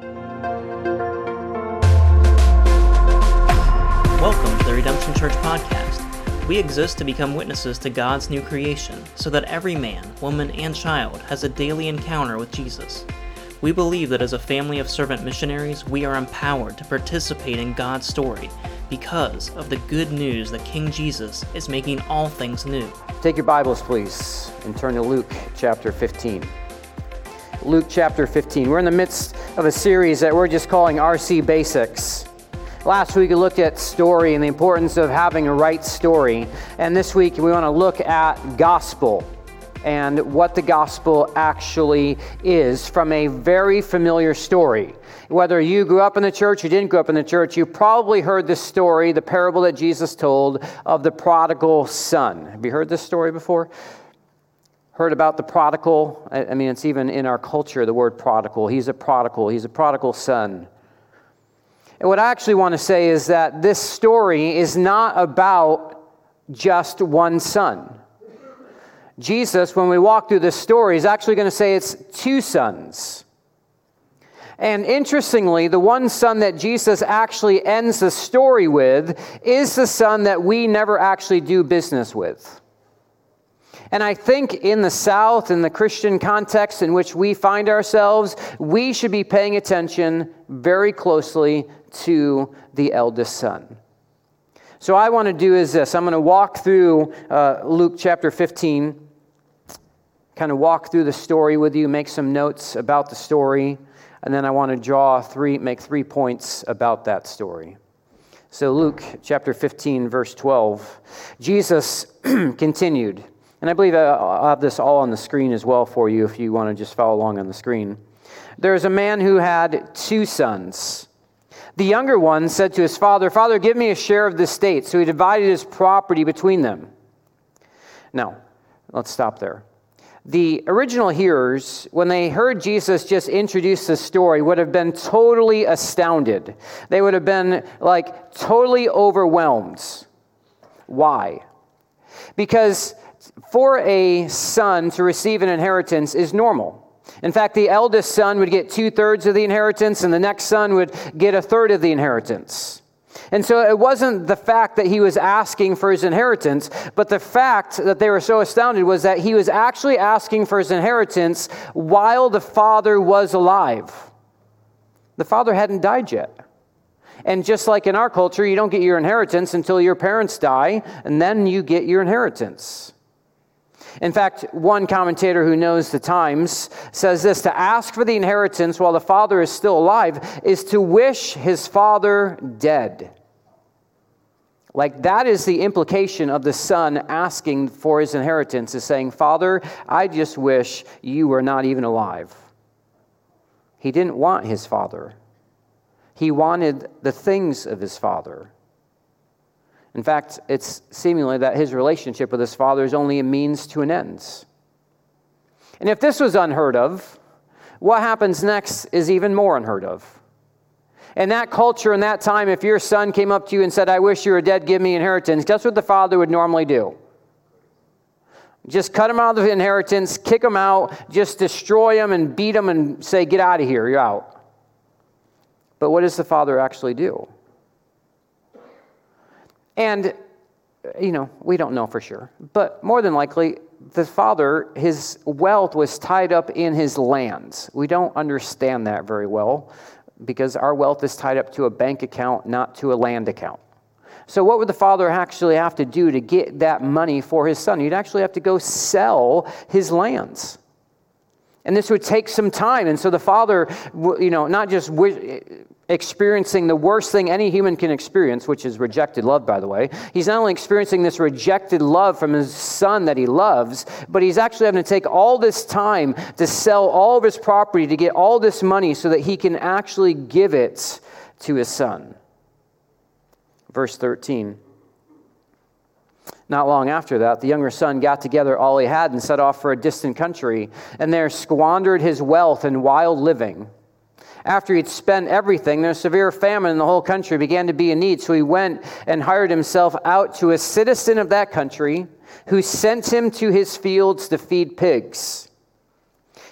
Welcome to the Redemption Church podcast. We exist to become witnesses to God's new creation so that every man, woman, and child has a daily encounter with Jesus. We believe that as a family of servant missionaries, we are empowered to participate in God's story because of the good news that King Jesus is making all things new. Take your Bibles, please, and turn to Luke chapter 15. Luke chapter 15. We're in the midst of a series that we're just calling RC Basics. Last week we looked at story and the importance of having a right story. And this week we want to look at gospel and what the gospel actually is from a very familiar story. Whether you grew up in the church or didn't grow up in the church, you probably heard this story, the parable that Jesus told of the prodigal son. Have you heard this story before? Heard about the prodigal? I mean, it's even in our culture, the word prodigal. He's a prodigal, he's a prodigal son. And what I actually want to say is that this story is not about just one son. Jesus, when we walk through this story, is actually going to say it's two sons. And interestingly, the one son that Jesus actually ends the story with is the son that we never actually do business with. And I think in the South, in the Christian context in which we find ourselves, we should be paying attention very closely to the eldest son. So, I want to do is this I'm going to walk through uh, Luke chapter 15, kind of walk through the story with you, make some notes about the story, and then I want to draw three, make three points about that story. So, Luke chapter 15, verse 12, Jesus continued, and I believe I'll have this all on the screen as well for you if you want to just follow along on the screen. There's a man who had two sons. The younger one said to his father, Father, give me a share of the estate. So he divided his property between them. Now, let's stop there. The original hearers, when they heard Jesus just introduce this story, would have been totally astounded. They would have been like totally overwhelmed. Why? Because for a son to receive an inheritance is normal. In fact, the eldest son would get two thirds of the inheritance, and the next son would get a third of the inheritance. And so it wasn't the fact that he was asking for his inheritance, but the fact that they were so astounded was that he was actually asking for his inheritance while the father was alive. The father hadn't died yet. And just like in our culture, you don't get your inheritance until your parents die, and then you get your inheritance. In fact, one commentator who knows the times says this to ask for the inheritance while the father is still alive is to wish his father dead. Like that is the implication of the son asking for his inheritance, is saying, Father, I just wish you were not even alive. He didn't want his father, he wanted the things of his father. In fact, it's seemingly that his relationship with his father is only a means to an end. And if this was unheard of, what happens next is even more unheard of. In that culture, in that time, if your son came up to you and said, I wish you were dead, give me inheritance, guess what the father would normally do? Just cut him out of the inheritance, kick him out, just destroy him and beat him and say, Get out of here, you're out. But what does the father actually do? And, you know, we don't know for sure. But more than likely, the father, his wealth was tied up in his lands. We don't understand that very well because our wealth is tied up to a bank account, not to a land account. So, what would the father actually have to do to get that money for his son? He'd actually have to go sell his lands. And this would take some time. And so the father, you know, not just experiencing the worst thing any human can experience, which is rejected love, by the way. He's not only experiencing this rejected love from his son that he loves, but he's actually having to take all this time to sell all of his property to get all this money so that he can actually give it to his son. Verse 13. Not long after that, the younger son got together all he had and set off for a distant country, and there squandered his wealth in wild living. After he'd spent everything, there was severe famine in the whole country, began to be in need. So he went and hired himself out to a citizen of that country who sent him to his fields to feed pigs.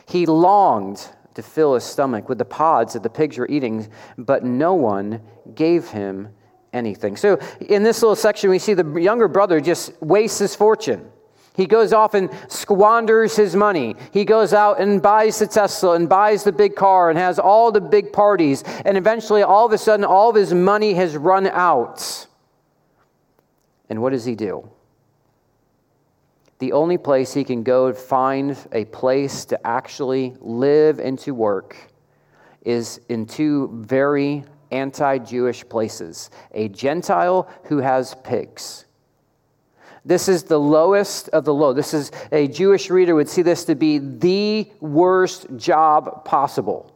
He longed to fill his stomach with the pods that the pigs were eating, but no one gave him anything. So, in this little section, we see the younger brother just wastes his fortune. He goes off and squanders his money. He goes out and buys the Tesla and buys the big car and has all the big parties. And eventually, all of a sudden, all of his money has run out. And what does he do? The only place he can go to find a place to actually live and to work is in two very anti Jewish places a Gentile who has pigs this is the lowest of the low. This is a Jewish reader would see this to be the worst job possible.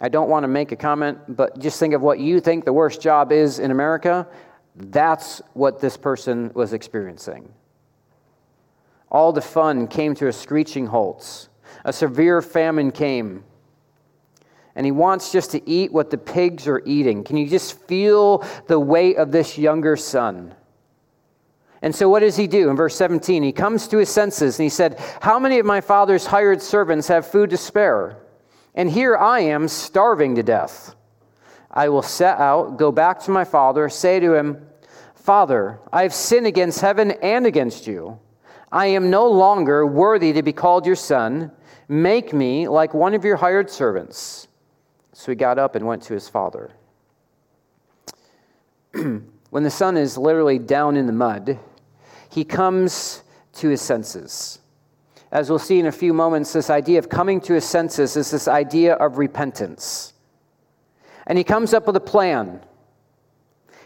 I don't want to make a comment, but just think of what you think the worst job is in America. That's what this person was experiencing. All the fun came to a screeching halt. A severe famine came. And he wants just to eat what the pigs are eating. Can you just feel the weight of this younger son? And so, what does he do? In verse 17, he comes to his senses and he said, How many of my father's hired servants have food to spare? And here I am starving to death. I will set out, go back to my father, say to him, Father, I have sinned against heaven and against you. I am no longer worthy to be called your son. Make me like one of your hired servants. So he got up and went to his father. when the son is literally down in the mud, he comes to his senses. As we'll see in a few moments, this idea of coming to his senses is this idea of repentance. And he comes up with a plan.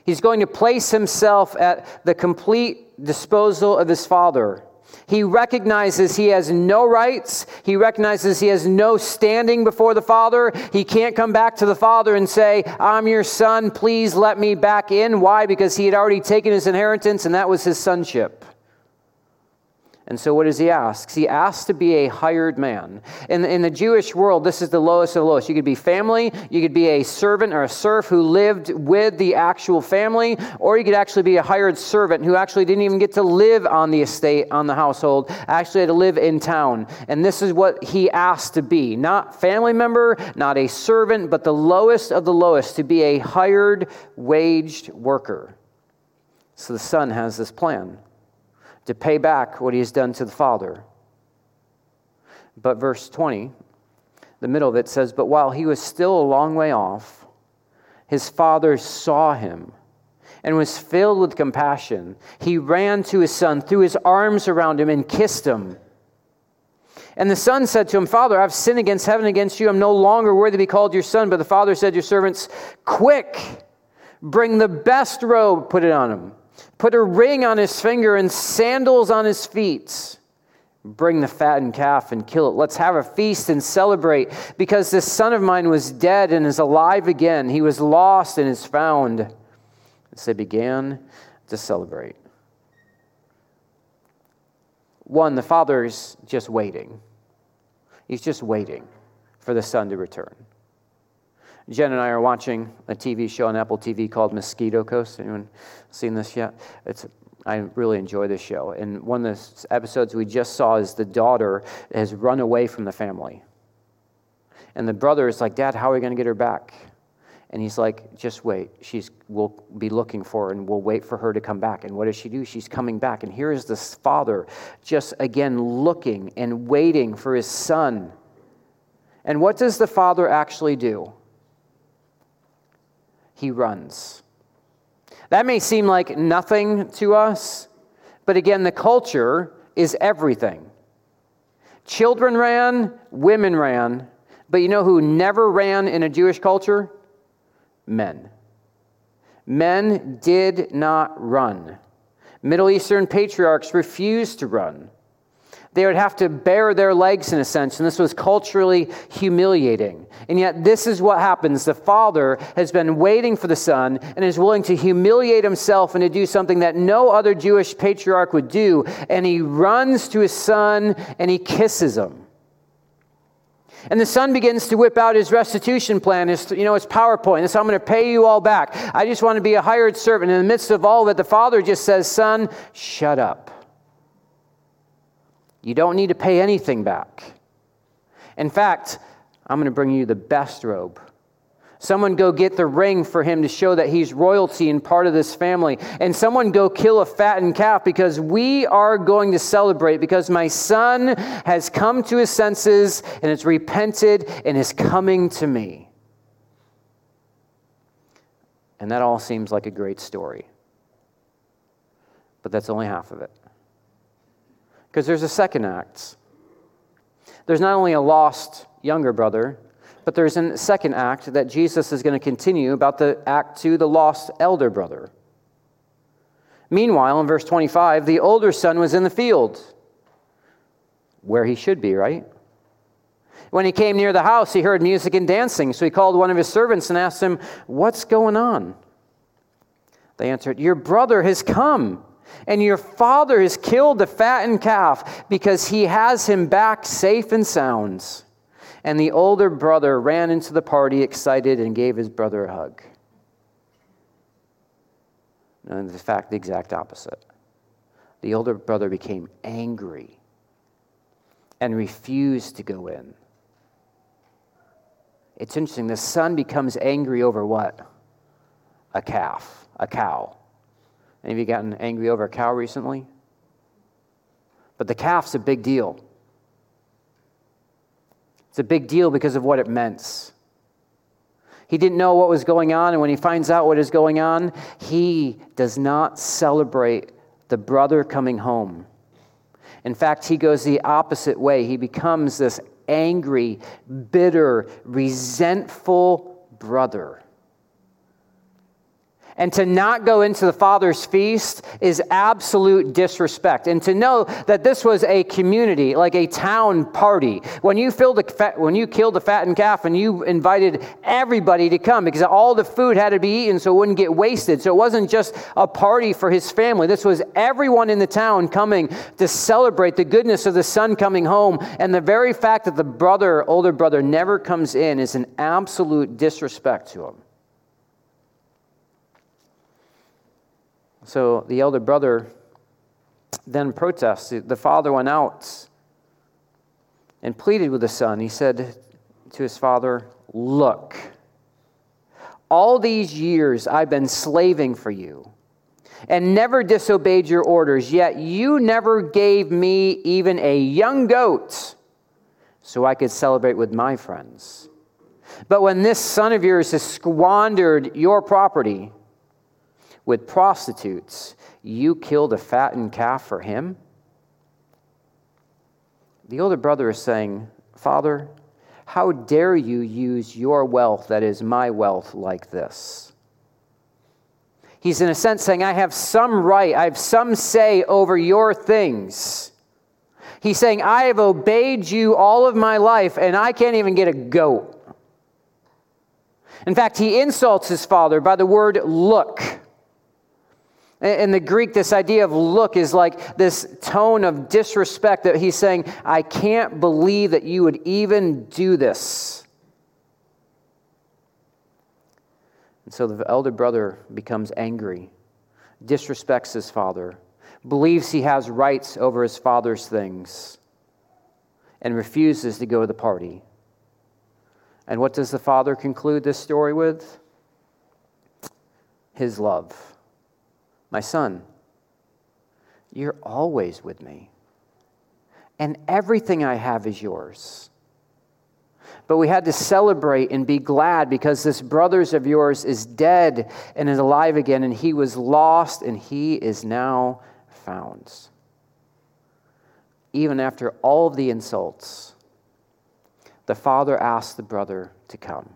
He's going to place himself at the complete disposal of his father. He recognizes he has no rights. He recognizes he has no standing before the Father. He can't come back to the Father and say, I'm your son, please let me back in. Why? Because he had already taken his inheritance and that was his sonship. And so, what does he ask? He asks to be a hired man. In, in the Jewish world, this is the lowest of the lowest. You could be family, you could be a servant or a serf who lived with the actual family, or you could actually be a hired servant who actually didn't even get to live on the estate, on the household, actually had to live in town. And this is what he asked to be not family member, not a servant, but the lowest of the lowest, to be a hired, waged worker. So the son has this plan to pay back what he has done to the Father. But verse 20, the middle of it says, But while he was still a long way off, his father saw him and was filled with compassion. He ran to his son, threw his arms around him, and kissed him. And the son said to him, Father, I've sinned against heaven against you. I'm no longer worthy to be called your son. But the father said to your servants, Quick, bring the best robe, put it on him Put a ring on his finger and sandals on his feet. Bring the fattened calf and kill it. Let's have a feast and celebrate because this son of mine was dead and is alive again. He was lost and is found. As they began to celebrate. One, the father's just waiting. He's just waiting for the son to return. Jen and I are watching a TV show on Apple TV called Mosquito Coast. Anyone seen this yet? It's I really enjoy this show. And one of the episodes we just saw is the daughter has run away from the family. And the brother is like, Dad, how are we going to get her back? And he's like, just wait. She's, we'll be looking for her and we'll wait for her to come back. And what does she do? She's coming back. And here is this father just again looking and waiting for his son. And what does the father actually do? He runs. That may seem like nothing to us, but again, the culture is everything. Children ran, women ran, but you know who never ran in a Jewish culture? Men. Men did not run. Middle Eastern patriarchs refused to run. They would have to bare their legs in a sense, and this was culturally humiliating. And yet, this is what happens. The father has been waiting for the son and is willing to humiliate himself and to do something that no other Jewish patriarch would do. And he runs to his son and he kisses him. And the son begins to whip out his restitution plan, his, you know, his PowerPoint. This, I'm going to pay you all back. I just want to be a hired servant. In the midst of all of it, the father just says, Son, shut up. You don't need to pay anything back. In fact, I'm going to bring you the best robe. Someone go get the ring for him to show that he's royalty and part of this family. And someone go kill a fattened calf because we are going to celebrate because my son has come to his senses and has repented and is coming to me. And that all seems like a great story. But that's only half of it. Because there's a second act. There's not only a lost younger brother, but there's a second act that Jesus is going to continue about the act to the lost elder brother. Meanwhile, in verse 25, the older son was in the field, where he should be, right? When he came near the house, he heard music and dancing. So he called one of his servants and asked him, What's going on? They answered, Your brother has come, and your father has killed the fattened calf because he has him back safe and sound and the older brother ran into the party excited and gave his brother a hug. And in fact, the exact opposite. The older brother became angry and refused to go in. It's interesting. The son becomes angry over what? A calf, a cow. Any of you gotten angry over a cow recently? But the calf's a big deal. It's a big deal because of what it meant. He didn't know what was going on, and when he finds out what is going on, he does not celebrate the brother coming home. In fact, he goes the opposite way. He becomes this angry, bitter, resentful brother. And to not go into the Father's feast is absolute disrespect. And to know that this was a community, like a town party. When you, filled a, when you killed the fattened calf and you invited everybody to come because all the food had to be eaten so it wouldn't get wasted. So it wasn't just a party for his family. This was everyone in the town coming to celebrate the goodness of the son coming home. And the very fact that the brother, older brother, never comes in is an absolute disrespect to him. So the elder brother then protests. The father went out and pleaded with the son. He said to his father, Look, all these years I've been slaving for you and never disobeyed your orders, yet you never gave me even a young goat so I could celebrate with my friends. But when this son of yours has squandered your property, with prostitutes, you killed a fattened calf for him? The older brother is saying, Father, how dare you use your wealth, that is my wealth, like this? He's in a sense saying, I have some right, I have some say over your things. He's saying, I have obeyed you all of my life, and I can't even get a goat. In fact, he insults his father by the word look. In the Greek, this idea of look is like this tone of disrespect that he's saying, I can't believe that you would even do this. And so the elder brother becomes angry, disrespects his father, believes he has rights over his father's things, and refuses to go to the party. And what does the father conclude this story with? His love. My son, you're always with me, and everything I have is yours. But we had to celebrate and be glad because this brothers of yours is dead and is alive again, and he was lost and he is now found. Even after all of the insults, the father asked the brother to come.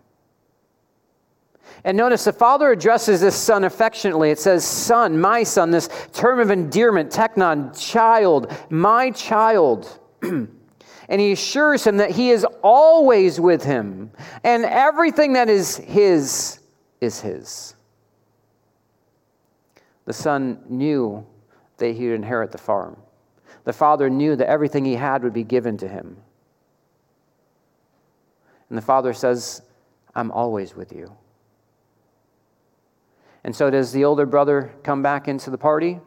And notice the father addresses this son affectionately. It says, Son, my son, this term of endearment, teknon, child, my child. and he assures him that he is always with him, and everything that is his is his. The son knew that he would inherit the farm. The father knew that everything he had would be given to him. And the father says, I'm always with you. And so, does the older brother come back into the party?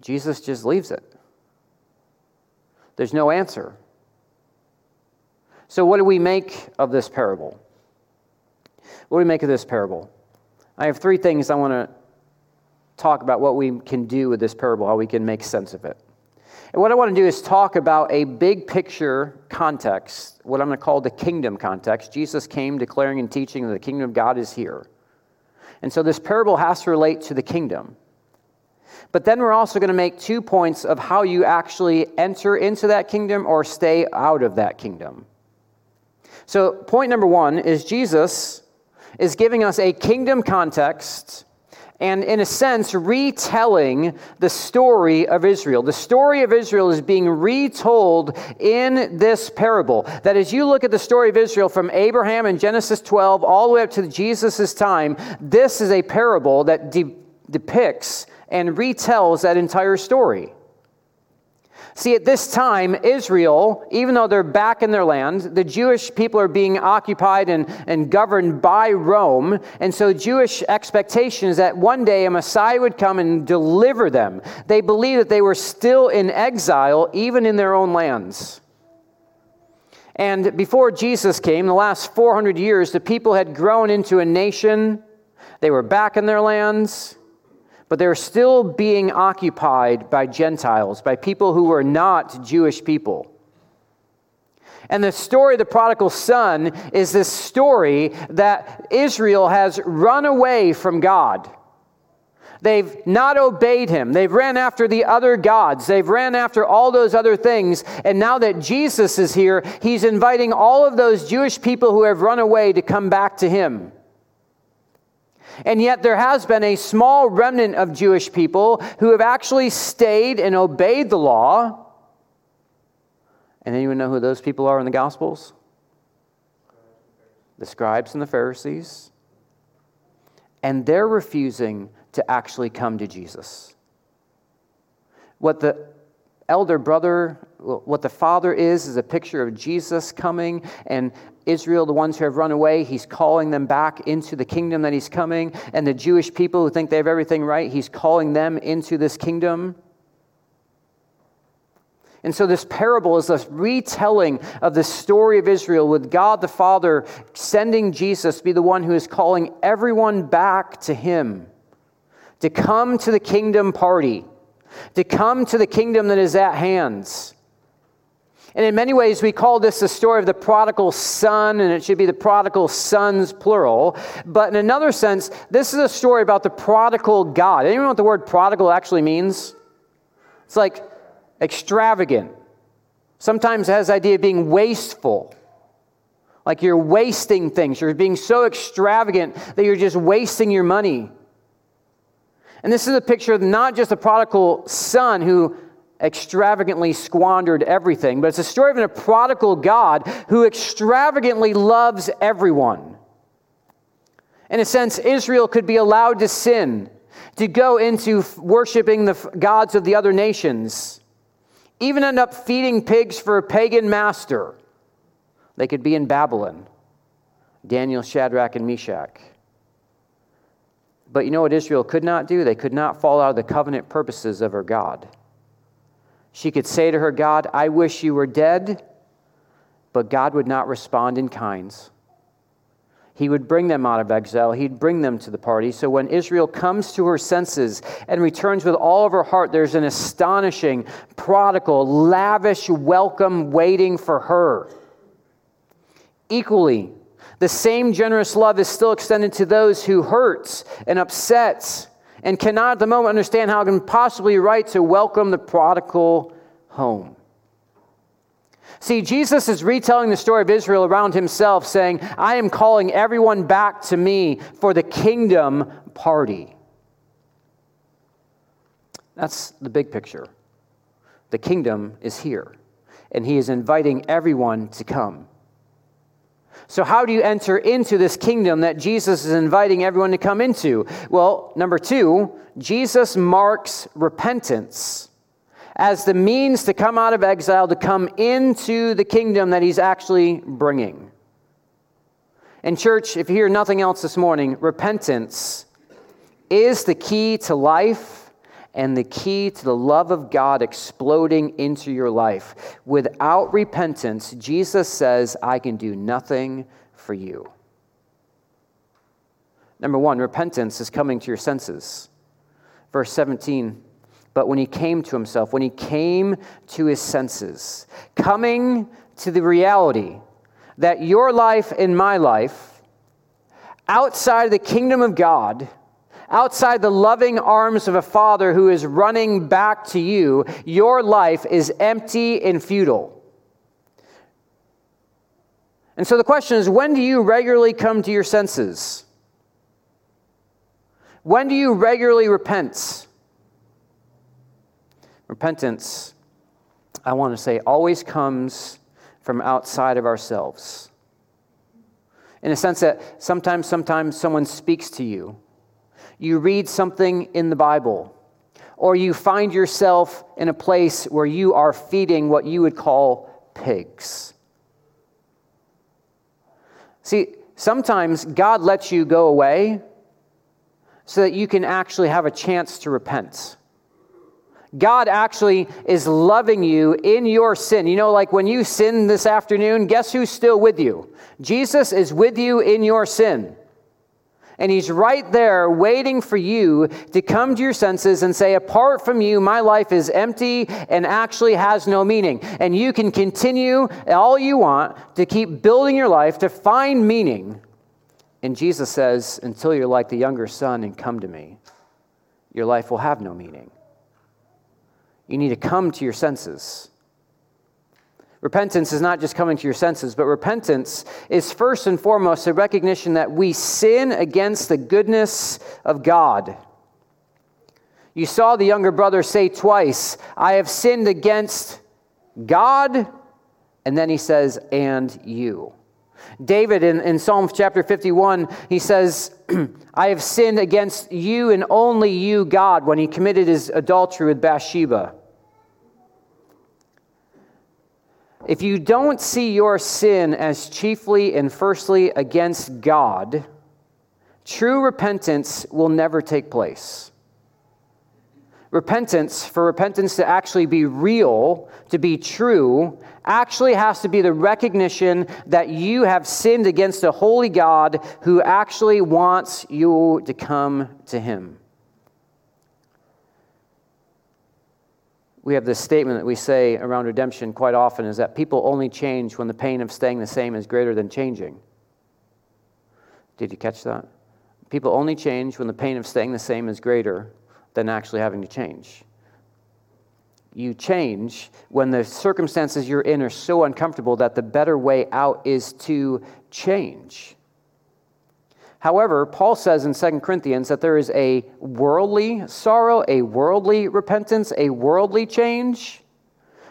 Jesus just leaves it. There's no answer. So, what do we make of this parable? What do we make of this parable? I have three things I want to talk about what we can do with this parable, how we can make sense of it. And what I want to do is talk about a big picture context, what I'm going to call the kingdom context. Jesus came declaring and teaching that the kingdom of God is here. And so this parable has to relate to the kingdom. But then we're also going to make two points of how you actually enter into that kingdom or stay out of that kingdom. So, point number one is Jesus is giving us a kingdom context and, in a sense, retelling the story of Israel. The story of Israel is being retold in this parable. That as you look at the story of Israel from Abraham in Genesis 12 all the way up to Jesus' time, this is a parable that de- depicts and retells that entire story. See, at this time, Israel, even though they're back in their land, the Jewish people are being occupied and, and governed by Rome. And so, Jewish expectation is that one day a Messiah would come and deliver them. They believe that they were still in exile, even in their own lands. And before Jesus came, the last 400 years, the people had grown into a nation. They were back in their lands but they're still being occupied by Gentiles, by people who were not Jewish people. And the story of the prodigal son is this story that Israel has run away from God. They've not obeyed him. They've ran after the other gods. They've ran after all those other things. And now that Jesus is here, he's inviting all of those Jewish people who have run away to come back to him. And yet, there has been a small remnant of Jewish people who have actually stayed and obeyed the law. And anyone know who those people are in the Gospels? The scribes and the Pharisees. And they're refusing to actually come to Jesus. What the elder brother, what the father is, is a picture of Jesus coming and Israel, the ones who have run away, he's calling them back into the kingdom that he's coming. And the Jewish people who think they have everything right, he's calling them into this kingdom. And so, this parable is a retelling of the story of Israel with God the Father sending Jesus to be the one who is calling everyone back to him, to come to the kingdom party, to come to the kingdom that is at hands. And in many ways, we call this the story of the prodigal son, and it should be the prodigal sons, plural. But in another sense, this is a story about the prodigal God. Anyone know what the word prodigal actually means? It's like extravagant. Sometimes it has the idea of being wasteful. Like you're wasting things. You're being so extravagant that you're just wasting your money. And this is a picture of not just a prodigal son who extravagantly squandered everything, but it's a story of a prodigal God who extravagantly loves everyone. In a sense, Israel could be allowed to sin, to go into worshiping the gods of the other nations, even end up feeding pigs for a pagan master. They could be in Babylon, Daniel, Shadrach, and Meshach. But you know what Israel could not do? They could not fall out of the covenant purposes of her God. She could say to her God, I wish you were dead, but God would not respond in kinds. He would bring them out of exile. He'd bring them to the party. So when Israel comes to her senses and returns with all of her heart, there's an astonishing, prodigal, lavish welcome waiting for her. Equally, the same generous love is still extended to those who hurts and upsets and cannot at the moment understand how it can possibly right to welcome the prodigal home. See, Jesus is retelling the story of Israel around himself, saying, I am calling everyone back to me for the kingdom party. That's the big picture. The kingdom is here, and he is inviting everyone to come. So, how do you enter into this kingdom that Jesus is inviting everyone to come into? Well, number two, Jesus marks repentance as the means to come out of exile, to come into the kingdom that he's actually bringing. And, church, if you hear nothing else this morning, repentance is the key to life and the key to the love of God exploding into your life. Without repentance, Jesus says, I can do nothing for you. Number one, repentance is coming to your senses. Verse 17, but when he came to himself, when he came to his senses, coming to the reality that your life and my life, outside of the kingdom of God, outside the loving arms of a father who is running back to you, your life is empty and futile. And so the question is when do you regularly come to your senses? When do you regularly repent? Repentance, I want to say, always comes from outside of ourselves. In a sense that sometimes, sometimes someone speaks to you you read something in the Bible, or you find yourself in a place where you are feeding what you would call pigs. See, sometimes God lets you go away so that you can actually have a chance to repent. God actually is loving you in your sin. You know, like when you sin this afternoon, guess who's still with you? Jesus is with you in your sin. And he's right there waiting for you to come to your senses and say, Apart from you, my life is empty and actually has no meaning. And you can continue all you want to keep building your life to find meaning. And Jesus says, Until you're like the younger son and come to me, your life will have no meaning. You need to come to your senses. Repentance is not just coming to your senses, but repentance is first and foremost a recognition that we sin against the goodness of God. You saw the younger brother say twice, I have sinned against God, and then he says, and you. David in, in Psalm chapter 51, he says, I have sinned against you and only you, God, when he committed his adultery with Bathsheba. If you don't see your sin as chiefly and firstly against God, true repentance will never take place. Repentance, for repentance to actually be real, to be true, actually has to be the recognition that you have sinned against a holy God who actually wants you to come to Him. We have this statement that we say around redemption quite often is that people only change when the pain of staying the same is greater than changing. Did you catch that? People only change when the pain of staying the same is greater than actually having to change. You change when the circumstances you're in are so uncomfortable that the better way out is to change. However, Paul says in 2 Corinthians that there is a worldly sorrow, a worldly repentance, a worldly change,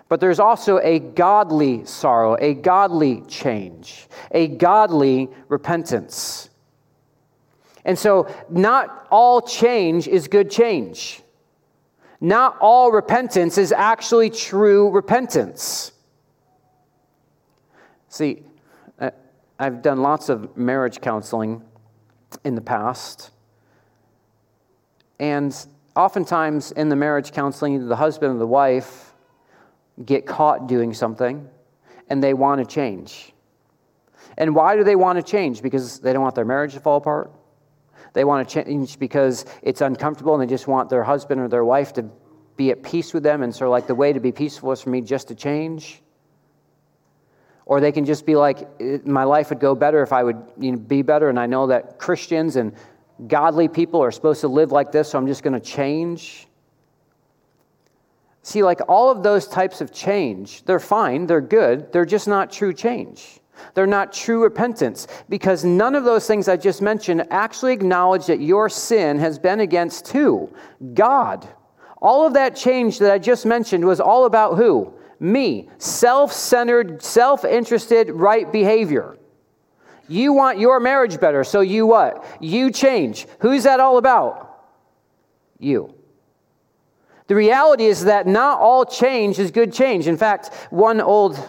but there's also a godly sorrow, a godly change, a godly repentance. And so, not all change is good change. Not all repentance is actually true repentance. See, I've done lots of marriage counseling in the past. And oftentimes in the marriage counseling, the husband and the wife get caught doing something and they want to change. And why do they want to change? Because they don't want their marriage to fall apart? They want to change because it's uncomfortable and they just want their husband or their wife to be at peace with them. And so, like, the way to be peaceful is for me just to change. Or they can just be like, uh, my life would go better if I would you know, be better. And I know that Christians and godly people are supposed to live like this, so I'm just going to change. See, like all of those types of change, they're fine, they're good, they're just not true change. They're not true repentance because none of those things I just mentioned actually acknowledge that your sin has been against who? God. All of that change that I just mentioned was all about who? Me, self centered, self interested, right behavior. You want your marriage better, so you what? You change. Who's that all about? You. The reality is that not all change is good change. In fact, one old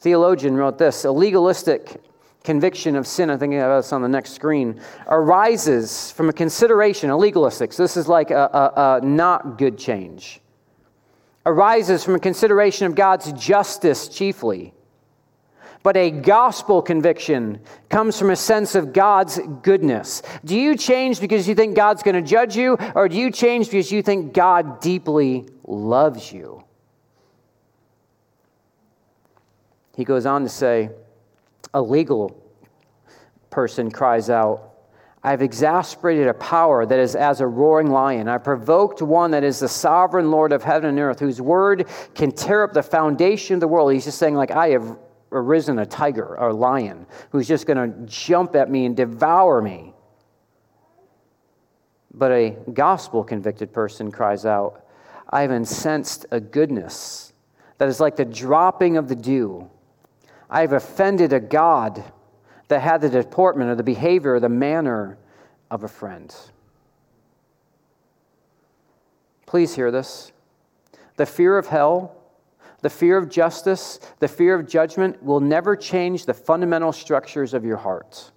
theologian wrote this a legalistic conviction of sin, I think that's on the next screen, arises from a consideration, a legalistic. So this is like a, a, a not good change. Arises from a consideration of God's justice chiefly. But a gospel conviction comes from a sense of God's goodness. Do you change because you think God's going to judge you, or do you change because you think God deeply loves you? He goes on to say, a legal person cries out, I've exasperated a power that is as a roaring lion. I provoked one that is the sovereign Lord of heaven and earth, whose word can tear up the foundation of the world. He's just saying, like, I have arisen a tiger or a lion who's just going to jump at me and devour me. But a gospel convicted person cries out, I have incensed a goodness that is like the dropping of the dew I have offended a God that had the deportment or the behavior or the manner of a friend. Please hear this. The fear of hell, the fear of justice, the fear of judgment will never change the fundamental structures of your heart.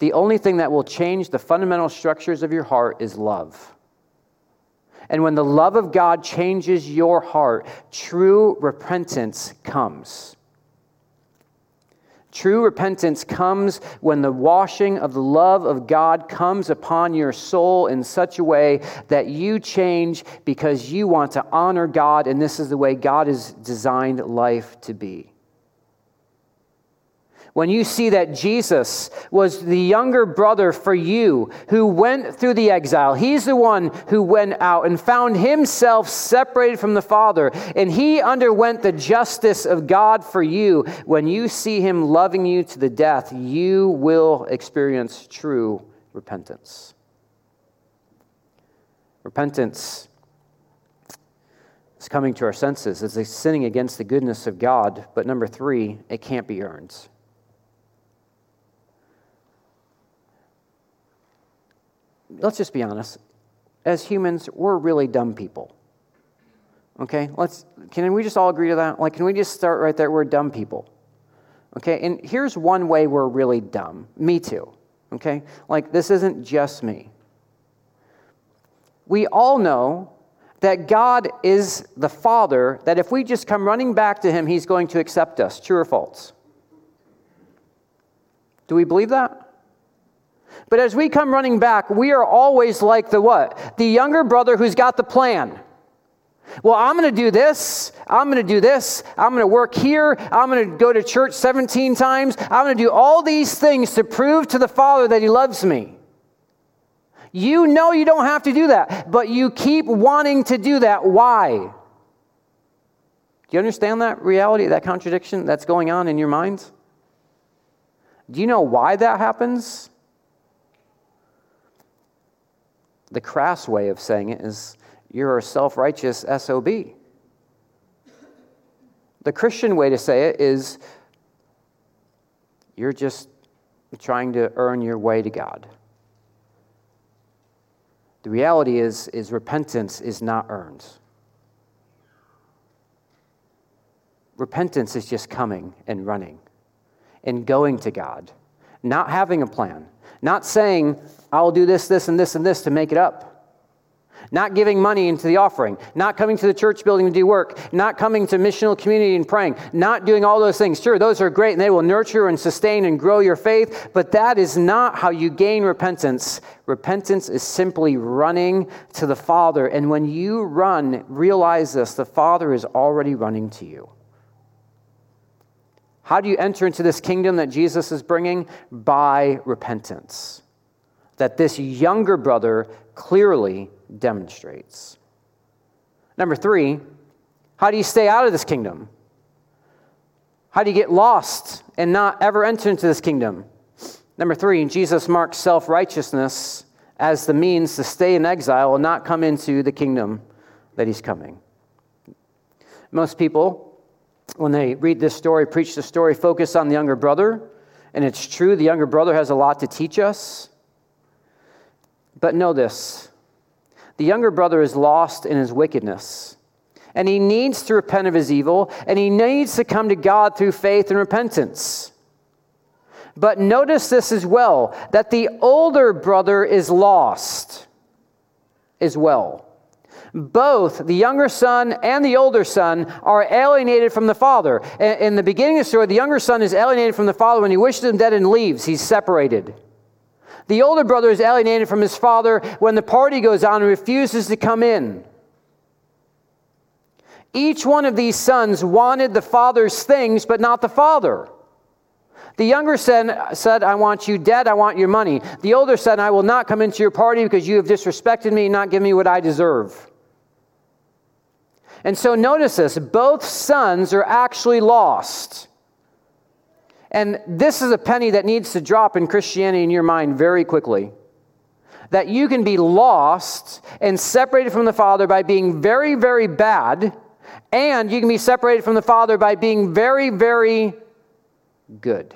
The only thing that will change the fundamental structures of your heart is love. And when the love of God changes your heart, true repentance comes. True repentance comes when the washing of the love of God comes upon your soul in such a way that you change because you want to honor God, and this is the way God has designed life to be. When you see that Jesus was the younger brother for you who went through the exile, he's the one who went out and found himself separated from the Father, and he underwent the justice of God for you. When you see him loving you to the death, you will experience true repentance. Repentance is coming to our senses. It's sinning against the goodness of God. But number three, it can't be earned. Let's just be honest. As humans, we're really dumb people. Okay? Let's can we just all agree to that? Like can we just start right there? We're dumb people. Okay? And here's one way we're really dumb. Me too. Okay? Like this isn't just me. We all know that God is the Father, that if we just come running back to Him, He's going to accept us. True or false? Do we believe that? But as we come running back, we are always like the what? The younger brother who's got the plan. Well, I'm going to do this. I'm going to do this. I'm going to work here. I'm going to go to church 17 times. I'm going to do all these things to prove to the Father that He loves me. You know you don't have to do that, but you keep wanting to do that. Why? Do you understand that reality, that contradiction that's going on in your mind? Do you know why that happens? The crass way of saying it is you're a self righteous SOB. The Christian way to say it is you're just trying to earn your way to God. The reality is, is repentance is not earned. Repentance is just coming and running and going to God, not having a plan, not saying, I'll do this, this, and this, and this to make it up. Not giving money into the offering, not coming to the church building to do work, not coming to missional community and praying, not doing all those things. Sure, those are great and they will nurture and sustain and grow your faith, but that is not how you gain repentance. Repentance is simply running to the Father. And when you run, realize this the Father is already running to you. How do you enter into this kingdom that Jesus is bringing? By repentance that this younger brother clearly demonstrates. Number three, how do you stay out of this kingdom? How do you get lost and not ever enter into this kingdom? Number three, Jesus marks self righteousness as the means to stay in exile and not come into the kingdom that he's coming. Most people, when they read this story, preach the story, focus on the younger brother. And it's true, the younger brother has a lot to teach us. But know this the younger brother is lost in his wickedness. And he needs to repent of his evil, and he needs to come to God through faith and repentance. But notice this as well that the older brother is lost as well. Both the younger son and the older son are alienated from the father. In the beginning of the story, the younger son is alienated from the father when he wishes him dead and leaves. He's separated. The older brother is alienated from his father when the party goes on and refuses to come in. Each one of these sons wanted the father's things, but not the father. The younger son said, I want you dead, I want your money. The older said, I will not come into your party because you have disrespected me and not given me what I deserve. And so notice this both sons are actually lost. And this is a penny that needs to drop in Christianity in your mind very quickly. That you can be lost and separated from the Father by being very, very bad, and you can be separated from the Father by being very, very good.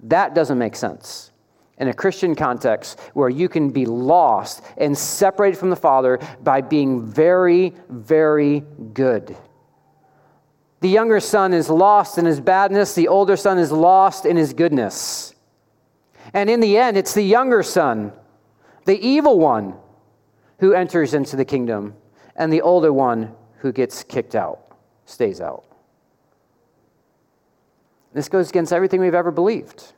That doesn't make sense. In a Christian context, where you can be lost and separated from the Father by being very, very good. The younger son is lost in his badness, the older son is lost in his goodness. And in the end, it's the younger son, the evil one, who enters into the kingdom, and the older one who gets kicked out, stays out. This goes against everything we've ever believed.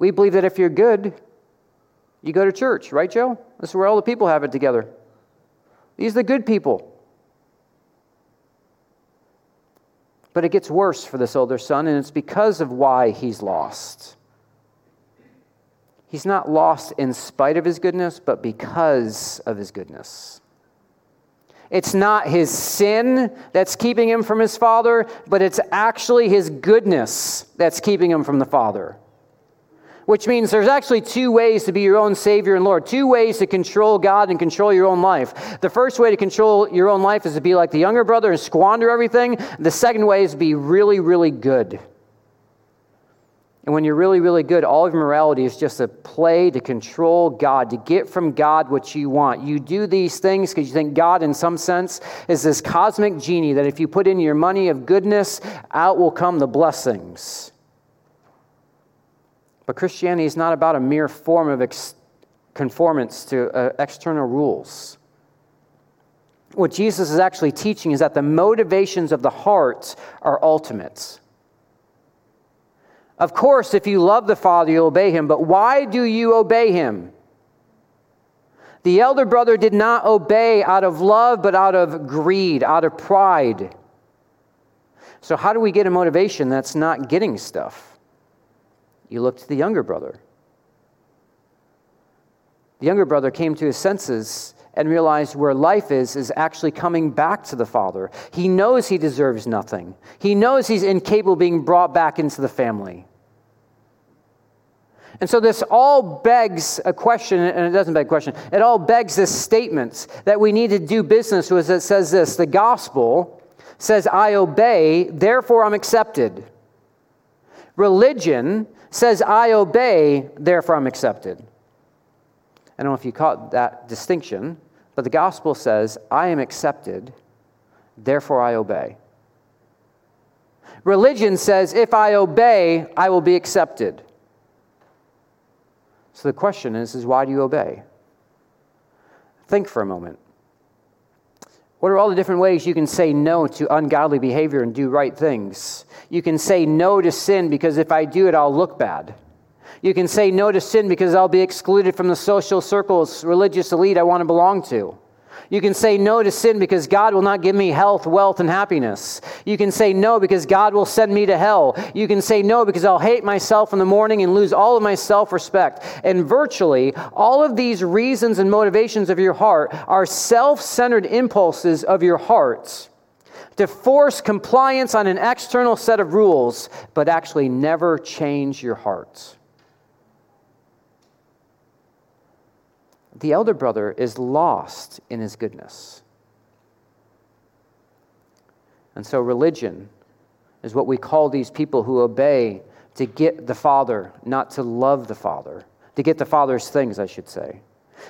We believe that if you're good, you go to church, right, Joe? This is where all the people have it together. These are the good people. But it gets worse for this older son, and it's because of why he's lost. He's not lost in spite of his goodness, but because of his goodness. It's not his sin that's keeping him from his father, but it's actually his goodness that's keeping him from the father which means there's actually two ways to be your own Savior and Lord, two ways to control God and control your own life. The first way to control your own life is to be like the younger brother and squander everything. The second way is to be really, really good. And when you're really, really good, all of morality is just a play to control God, to get from God what you want. You do these things because you think God, in some sense, is this cosmic genie that if you put in your money of goodness, out will come the blessings. But Christianity is not about a mere form of ex- conformance to uh, external rules. What Jesus is actually teaching is that the motivations of the heart are ultimate. Of course, if you love the Father, you obey him, but why do you obey him? The elder brother did not obey out of love, but out of greed, out of pride. So, how do we get a motivation that's not getting stuff? You look to the younger brother. The younger brother came to his senses and realized where life is is actually coming back to the father. He knows he deserves nothing. He knows he's incapable of being brought back into the family. And so this all begs a question, and it doesn't beg a question, it all begs this statement that we need to do business with that says this the gospel says, I obey, therefore I'm accepted. Religion says, I obey, therefore I'm accepted. I don't know if you caught that distinction, but the gospel says, I am accepted, therefore I obey. Religion says, if I obey, I will be accepted. So the question is, is why do you obey? Think for a moment. What are all the different ways you can say no to ungodly behavior and do right things? You can say no to sin because if I do it, I'll look bad. You can say no to sin because I'll be excluded from the social circles, religious elite I want to belong to. You can say no to sin because God will not give me health, wealth, and happiness. You can say no because God will send me to hell. You can say no because I'll hate myself in the morning and lose all of my self respect. And virtually all of these reasons and motivations of your heart are self centered impulses of your heart to force compliance on an external set of rules, but actually never change your heart. The elder brother is lost in his goodness. And so, religion is what we call these people who obey to get the Father, not to love the Father, to get the Father's things, I should say.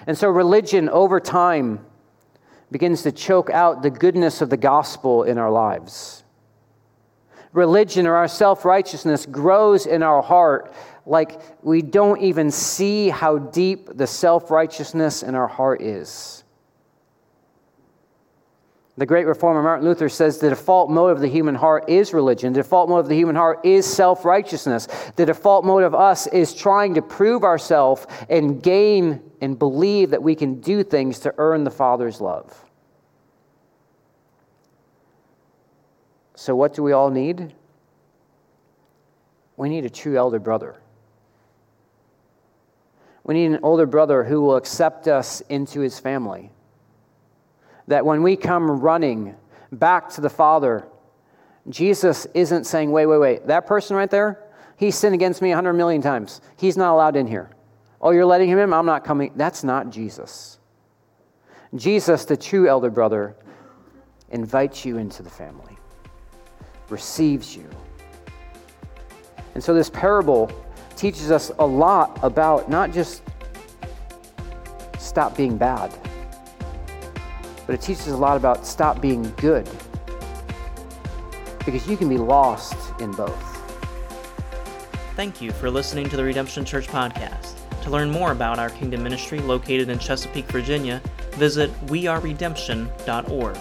And so, religion over time begins to choke out the goodness of the gospel in our lives. religion or our self righteousness grows in our heart like we don't even see how deep the self righteousness in our heart is. The great reformer Martin Luther says the default motive of the human heart is religion. The default motive of the human heart is self righteousness. The default motive of us is trying to prove ourselves and gain and believe that we can do things to earn the Father's love. So, what do we all need? We need a true elder brother. We need an older brother who will accept us into his family. That when we come running back to the Father, Jesus isn't saying, wait, wait, wait, that person right there, he sinned against me a hundred million times. He's not allowed in here. Oh, you're letting him in? I'm not coming. That's not Jesus. Jesus, the true elder brother, invites you into the family, receives you. And so this parable teaches us a lot about not just stop being bad, but it teaches a lot about stop being good. Because you can be lost in both. Thank you for listening to the Redemption Church podcast. To learn more about our kingdom ministry located in Chesapeake, Virginia, visit weareredemption.org.